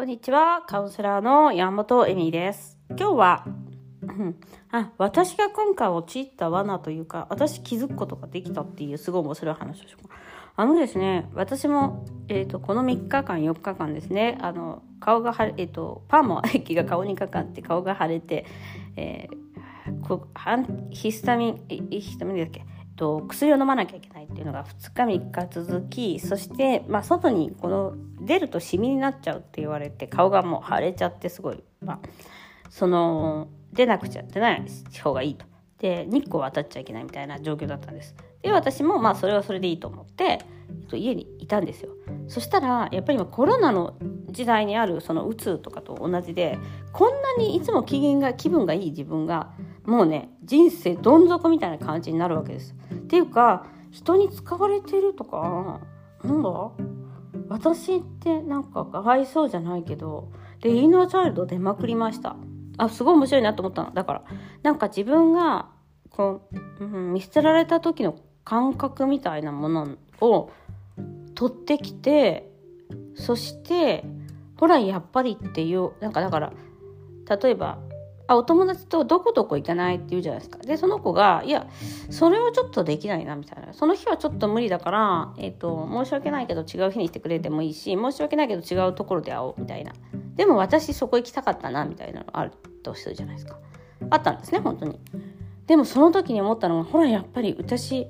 こんにちは。カウンセラーの山本恵美です。今日は、あ、私が今回陥った罠というか、私気づくことができたっていうすごい面白い話をしよう。あのですね、私も、えっ、と、この3日間、4日間ですね、あの、顔が腫れ、えっ、と、パーマ液が顔にかかって顔が腫れて、えーこハンヒスタミン、ヒスタミンだっけ？と薬を飲まなきゃいけないっていうのが2日3日続きそして、まあ、外にこの出るとシミになっちゃうって言われて顔がもう腫れちゃってすごい、まあ、その出なくちゃ出ない方がいいと。で日光当たっちゃいけないみたいな状況だったんです。で私もまあそれはそれでいいと思って、えっと、家にいたんですよ。そしたらやっぱり今コロナの時代にあるそのうつとかと同じでこんなにいつも機嫌が気分がいい自分がもうね人生どん底みたいな感じになるわけです。っていうか人に使われてるとかなんだ？私ってなんかかわいそうじゃないけどでインナーチャイルド出まくりました。あすごい面白いなと思ったのだからなんか自分がこう、うん、見捨てられた時の感覚みたいなものを取ってきてそしてほらやっぱりっていうなんかだから例えばあお友達とどこどこ行かないって言うじゃないですか。でその子がいやそれはちょっとできないなみたいな。その日はちょっと無理だから、えー、と申し訳ないけど違う日にしてくれてもいいし申し訳ないけど違うところで会おうみたいな。でも私そこ行きたかったなみたいなのあるとするじゃないですか。あったんですね本当に。でもその時に思ったのがほらやっぱり私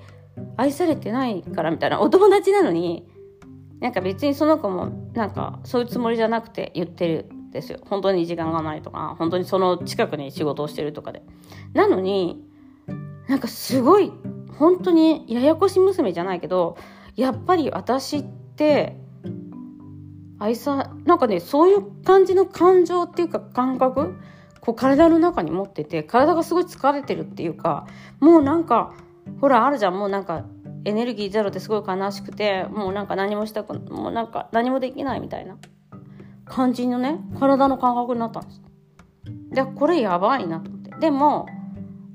愛されてないからみたいな。お友達なのになんか別にその子もなんかそういうつもりじゃなくて言ってる。ですよ。本当に時間がないとか本当にその近くに仕事をしてるとかで。なのになんかすごい本当にややこし娘じゃないけどやっぱり私って愛さなんかねそういう感じの感情っていうか感覚こう体の中に持ってて体がすごい疲れてるっていうかもうなんかほらあるじゃん。もうなんかエネルギーゼロですごい悲しくてもうなんか何もしたくもうなんか何もできないみたいな。感じのね体の感覚になったんです。でこれやばいなと思って。でも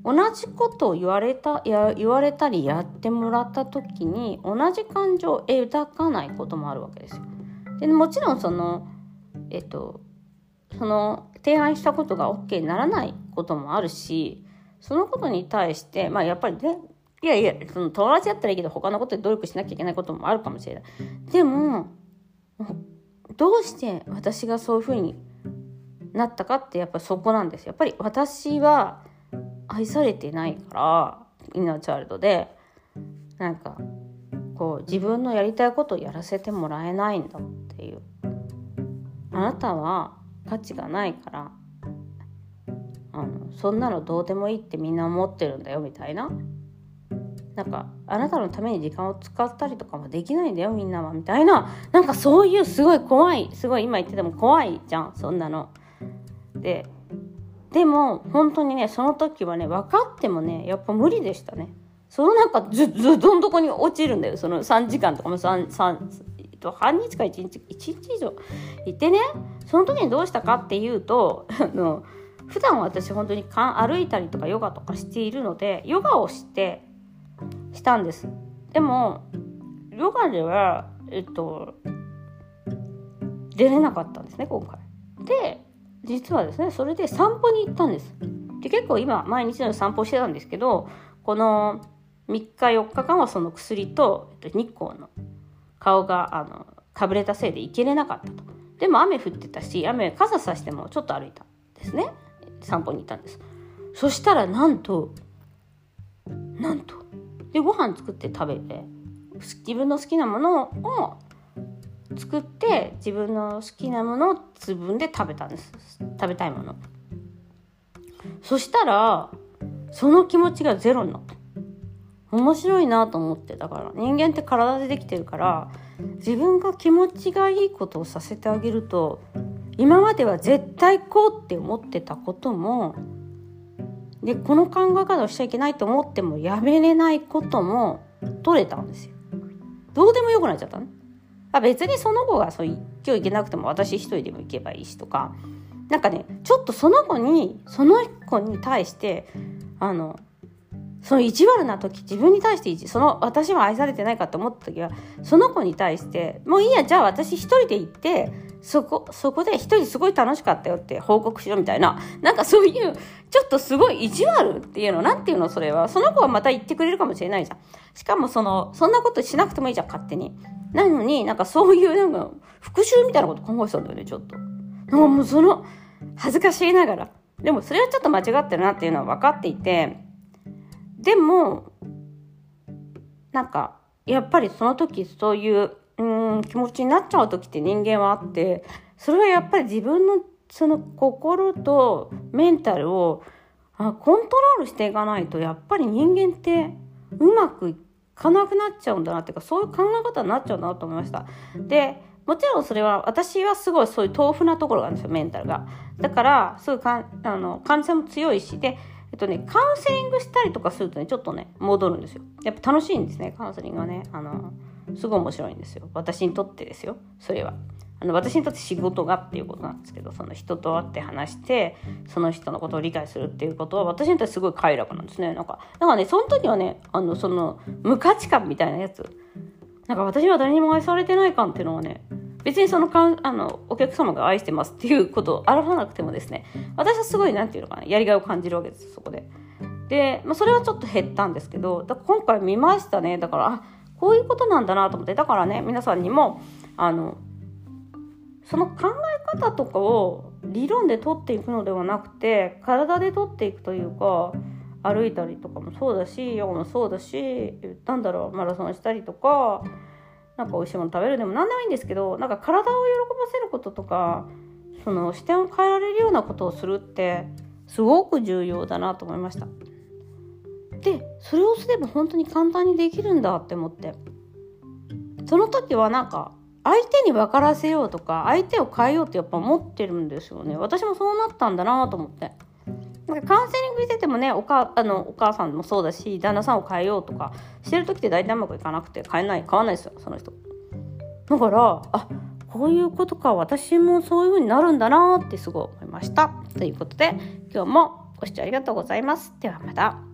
同じことを言われたや言われたりやってもらった時に同じ感情を抱かないこともあるわけですよ。でもちろんそのえっとその提案したことが OK にならないこともあるしそのことに対してまあやっぱりねいやいやその友達だったらいいけど他のことで努力しなきゃいけないこともあるかもしれない。でもどうして私がそういうふうになったかってやっぱそこなんです。やっぱり私は愛されてないからインナーチャイルドで。なんかこう自分のやりたいことをやらせてもらえないんだっていう。あなたは価値がないからあのそんなのどうでもいいってみんな思ってるんだよみたいな。なんかあなたのために時間を使ったりとかもできないんだよみんなはみたいななんかそういうすごい怖いすごい今言ってても怖いじゃんそんなの。ででも本当にねその時はね分かってもねやっぱ無理でしたね。そのなんかずずどんどこに落ちるんだよその3時間とかも 3, 3半日か1日1日以上いてねその時にどうしたかっていうと あの普段私本当にか歩いたりとかヨガとかしているのでヨガをしてしたんです。でもヨガではえっと出れなかったんですね今回。で実はですねそれで散歩に行ったんです。で結構今毎日の散歩してたんですけどこの3日4日間はその薬と、えっと、日光の顔があのかぶれたせいで行けれなかったと。でも雨降ってたし雨傘さしてもちょっと歩いたんですね。散歩に行ったんです。そしたらなんとなんとでご飯作って食べて。自分の好きなものを作って自分の好きなものを自分で食べたんです。食べたいもの。そしたらその気持ちがゼロになった。面白いなと思って。だから人間って体でできてるから自分が気持ちがいいことをさせてあげると今までは絶対こうって思ってたこともでこの考え方をしちゃいけないと思ってもやめれないことも取れたんですよ。どうでもよくなっちゃったね。あ別にその子がそう今日行けなくても私一人でも行けばいいしとかなんかねちょっとその子にその子に対してあのその意地悪な時自分に対して意地その私は愛されてないかと思った時はその子に対してもういいやじゃあ私一人で行ってそこ、そこで一人すごい楽しかったよって報告しろみたいな、なんかそういう、ちょっとすごい意地悪っていうの、なんていうの？それは。その子はまた言ってくれるかもしれないじゃん。しかもその、そんなことしなくてもいいじゃん、勝手に。なのになんかそういうなんか、復讐みたいなこと考えてたんだよね、ちょっと。なんかもうその、恥ずかしいながら。でもそれはちょっと間違ってるなっていうのは分かっていて、でも、なんか、やっぱりその時そういううん気持ちになっちゃう時って人間はあってそれはやっぱり自分のその心とメンタルをあコントロールしていかないとやっぱり人間ってうまくいかなくなっちゃうんだなっていうかそういう考え方になっちゃうんだなと思いました。でもちろんそれは私はすごいそういう豆腐なところがあるんですよメンタルが。だからすごいかんあの感性も強いしでえっとね、カウンセリングしたりとかするとね、ちょっとね、戻るんですよ。やっぱ楽しいんですね、カウンセリングはね。あの、すごい面白いんですよ。私にとってですよ、それは。あの私にとって仕事がっていうことなんですけどその人と会って話してその人のことを理解するっていうことは私にとってすごい快楽なんですねなんかだからねその時はねあのその無価値観みたいなやつなんか私は誰にも愛されてない感っていうのはね別にそのかんあのお客様が愛してますっていうことを表さなくてもですね私はすごい何て言うのかなやりがいを感じるわけですそこで。で、まあ、それはちょっと減ったんですけどだ今回見ましたねだからあこういうことなんだなと思ってだからね皆さんにもあのその考え方とかを理論で取っていくのではなくて体で取っていくというか歩いたりとかもそうだしヨガもそうだしなんだろうマラソンしたりとかなんか美味しいもの食べるでも何でもいいんですけどなんか体を喜ばせることとかその視点を変えられるようなことをするってすごく重要だなと思いました。でそれをすれば本当に簡単にできるんだって思って。その時はなんか相手に分からせようとか相手を変えようってやっぱ思ってるんですよね。私もそうなったんだなと思って。なんかカウンセリングしててもねおかあのお母さんもそうだし旦那さんを変えようとかしてる時って大体うまくいかなくて変えない変わんないですよその人。だからあこういうことか私もそういう風になるんだなってすごい思いました。ということで今日もご視聴ありがとうございます。ではまた。